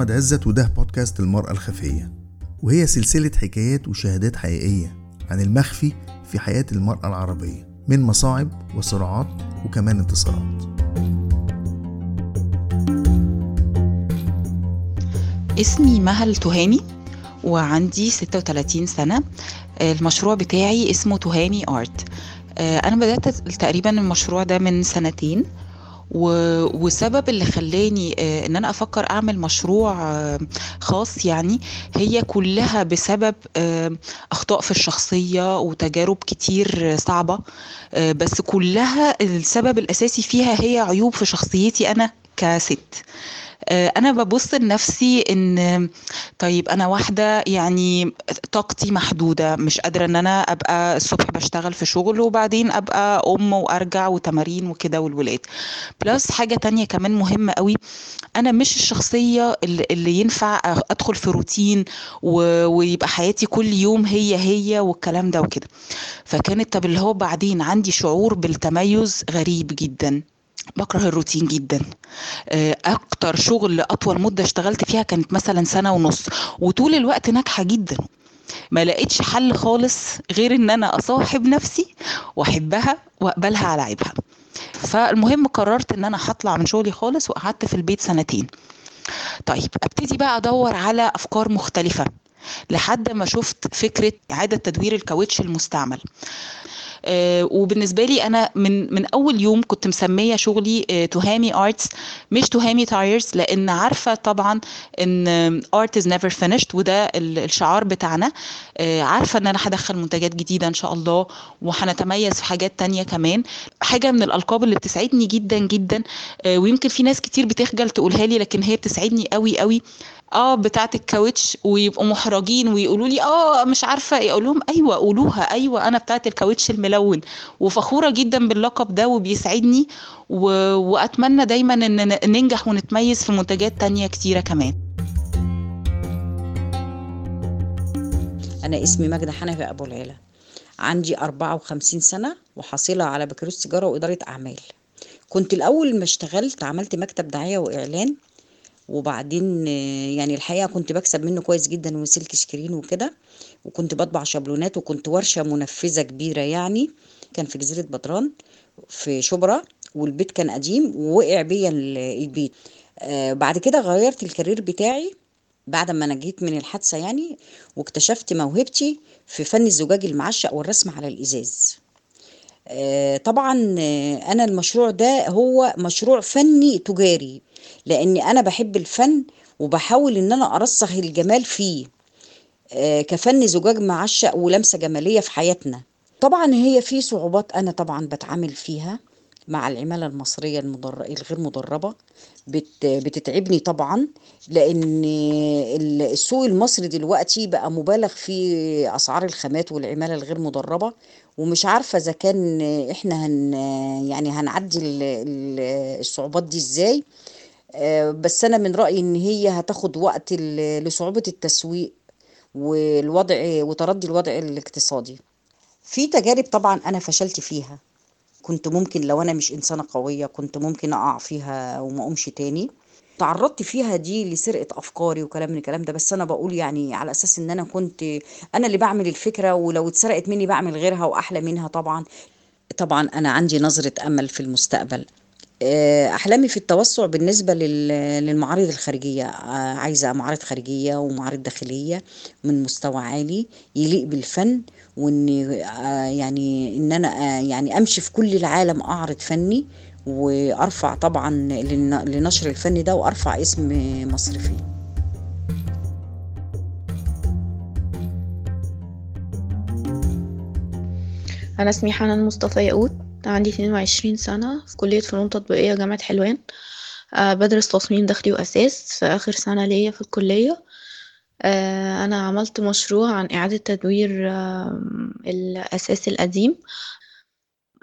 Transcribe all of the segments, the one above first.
أحمد عزت وده بودكاست المرأة الخفية. وهي سلسلة حكايات وشهادات حقيقية عن المخفي في حياة المرأة العربية من مصاعب وصراعات وكمان انتصارات. اسمي مهل تهامي وعندي 36 سنة. المشروع بتاعي اسمه تهامي آرت. أنا بدأت تقريبا المشروع ده من سنتين. وسبب اللي خلاني آه، إن أنا أفكر أعمل مشروع آه، خاص يعني هي كلها بسبب آه، أخطاء في الشخصية وتجارب كتير صعبة بس كلها السبب الأساسي فيها هي عيوب في شخصيتي أنا كست. أنا ببص لنفسي إن طيب أنا واحدة يعني طاقتي محدودة مش قادرة إن أنا أبقى الصبح بشتغل في شغل وبعدين أبقى أم وأرجع وتمارين وكده والولاد بلس حاجة تانية كمان مهمة قوي أنا مش الشخصية اللي, ينفع أدخل في روتين. ويبقى حياتي كل يوم هي هي والكلام ده وكده فكانت طب اللي هو بعدين عندي شعور بالتميز غريب جدا بكره الروتين جدا. آه، أكتر شغل أطول مدة اشتغلت فيها كانت مثلا سنة ونص وطول الوقت ناجحة جدا. ما لقيتش حل خالص غير إن أنا أصاحب نفسي وأحبها وأقبلها على عيبها. فالمهم قررت إن أنا هطلع من شغلي خالص وقعدت في البيت سنتين. طيب أبتدي بقى أدور على أفكار مختلفة لحد ما شفت فكرة إعادة تدوير الكاوتش المستعمل. وبالنسبة لي أنا من من أول يوم كنت مسمية شغلي آه، تهامي Arts مش تهامي Tires لأن عارفة طبعا إن art is never finished وده ال- الشعار بتاعنا. آه، عارفة إن أنا هدخل منتجات جديدة إن شاء الله وهنتميز في حاجات تانية كمان. حاجة من الألقاب اللي بتسعدني جدا جدا آه، ويمكن في ناس كتير بتخجل تقولها لي لكن هي بتسعدني قوي قوي آه بتاعه الكاوتش ويبقوا محرجين ويقولوا لي آه مش عارفة إيه. أقول لهم أيوه قولوها. أيوه أنا بتاعه الكاوتش الملون. وفخورة جدا باللقب ده وبيسعدني. و... وأتمنى دايما إن ننجح ونتميز في منتجات تانية كتيرة كمان. أنا اسمي ماجدة حنفي أبو العلا عندي 54 سنة وحاصلة على بكالوريوس تجارة وإدارة أعمال. كنت الأول ما اشتغلت عملت مكتب دعاية وإعلان وبعدين آه، يعني الحقيقة كنت بكسب منه كويس جدا وسلك شكرين وكده وكنت بطبع شابلونات وكنت ورشة منفذة كبيرة يعني كان في جزيرة بدران في شبرا والبيت كان قديم ووقع بيا ال- البيت. آه، بعد كده غيرت الكارير بتاعي بعد ما نجيت من الحادثة يعني واكتشفت موهبتي في فن الزجاج المعشق والرسم على الإزاز. آه، طبعا أنا المشروع ده هو مشروع فني تجاري. لأني أنا بحب الفن وبحاول إن أنا أرسخ الجمال فيه. آه، كفن زجاج معشق ولمسة جمالية في حياتنا. طبعا هي في صعوبات أنا طبعا بتعامل فيها مع العمالة المصرية المدر... الغير مدربة بت... بتتعبني طبعا لأن ال- السوق المصري دلوقتي بقى مبالغ في أسعار الخامات والعمالة الغير مدربة ومش عارفة إذا كان إحنا هن يعني هنعدي ال- ال- الصعوبات دي إزاي. بس أنا من رأيي إن هي هتاخد وقت ل- لصعوبة التسويق والوضع وتردي الوضع الاقتصادي. في تجارب طبعا أنا فشلت فيها. كنت ممكن لو أنا مش إنسانة قوية كنت ممكن أقع فيها وما أقومش تاني. تعرضت فيها دي لسرقة أفكاري وكلام من الكلام ده بس أنا بقول يعني على أساس إن أنا كنت أنا اللي بعمل الفكرة ولو اتسرقت مني بعمل غيرها وأحلى منها طبعا. طبعا أنا عندي نظرة أمل في المستقبل. آه، أحلامي في التوسع بالنسبة لل- للمعارض الخارجية. آه، عايزة معارض خارجية ومعارض داخلية من مستوى عالي يليق بالفن وإن آه، يعني أنا آه، يعني أمشي في كل العالم أعرض فني وأرفع طبعا لن- لنشر الفن ده وأرفع اسم مصر فيه. أنا اسمي حنان مصطفى ياقوت. عندي 22 سنة في كلية فنون تطبيقية جامعة حلوان. أه بدرس تصميم داخلي وأساس في آخر سنة ليا في الكلية. أه أنا عملت مشروع عن إعادة تدوير آم، الأساس القديم.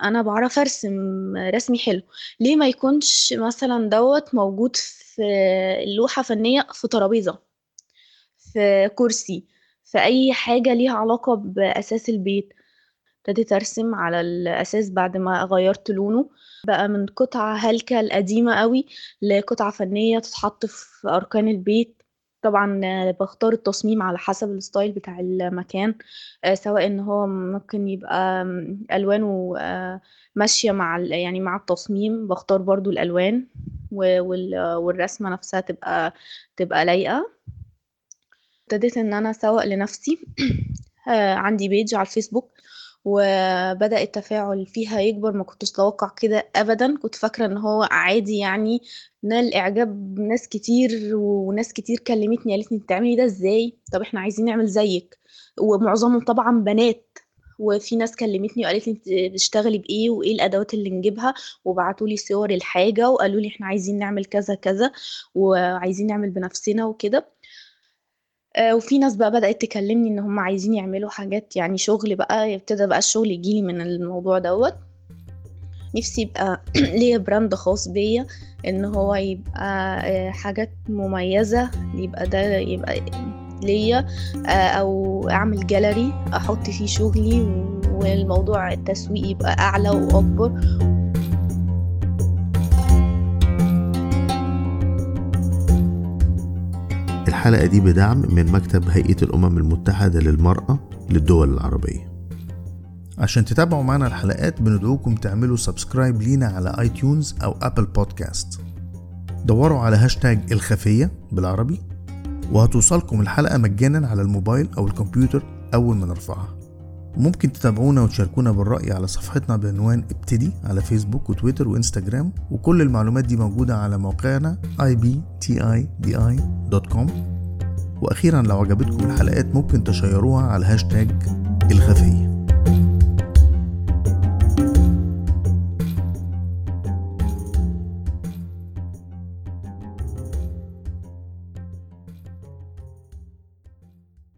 أنا بعرف أرسم رسمي حلو. ليه ما يكونش مثلا دوت موجود في لوحة فنية في ترابيزة في كرسي في أي حاجة ليها علاقة بأساس البيت؟ ابتديت أرسم على الأساس بعد ما غيرت لونه. بقى من قطعة هلكة القديمة قوي لقطعة فنية تتحط في أركان البيت. طبعا بختار التصميم على حسب ال style بتاع المكان آه، سواء إن هو ممكن يبقى ألوانه آه، ماشية مع يعني مع التصميم بختار برضو الألوان والرسمة نفسها تبقى تبقى لايقة. ابتديت إن أنا أسوق لنفسي. آه، عندي page على الفيسبوك وبدأ التفاعل فيها يكبر ما كنتش أتوقع كده ابدا. كنت فاكرة إن هو عادي يعني نال اعجاب ناس كتير وناس كتير كلمتني قالت لي بتعملي ده إزاي؟ طب إحنا عايزين نعمل زيك. ومعظمهم طبعا بنات. وفي ناس كلمتني وقالت لي بتشتغلي بإيه وإيه الأدوات اللي نجيبها؟ وبعتوا لي صور الحاجة وقالوا لي إحنا عايزين نعمل كذا كذا وعايزين نعمل بنفسنا وكده. وفي ناس بقى بدأت تكلمني إن هم عايزين يعملوا حاجات يعني شغل بقى ابتدى بقى الشغل يجيلي من الموضوع دوت. نفسي يبقى ليا براند خاص بيا إن هو يبقى آه، حاجات مميزة يبقى ده يبقى ليا آه، أو أعمل جاليري أحط فيه شغلي والموضوع التسويق يبقى أعلى وأكبر. الحلقة دي بدعم من مكتب هيئة الأمم المتحدة للمرأة للدول العربية. عشان تتابعوا معنا الحلقات بندعوكم تعملوا subscribe لينا على iTunes أو Apple Podcast دوروا على هاشتاج الخفية بالعربي وهتوصلكم الحلقة مجانا على الموبايل أو الكمبيوتر أول ما نرفعها. ممكن تتابعونا وتشاركونا بالرأي على صفحتنا بعنوان ابتدي على فيسبوك وتويتر وإنستجرام وكل المعلومات دي موجودة على موقعنا ibtidi.com وأخيرا لو عجبتكم الحلقات ممكن تشيروها على هاشتاج الخفيه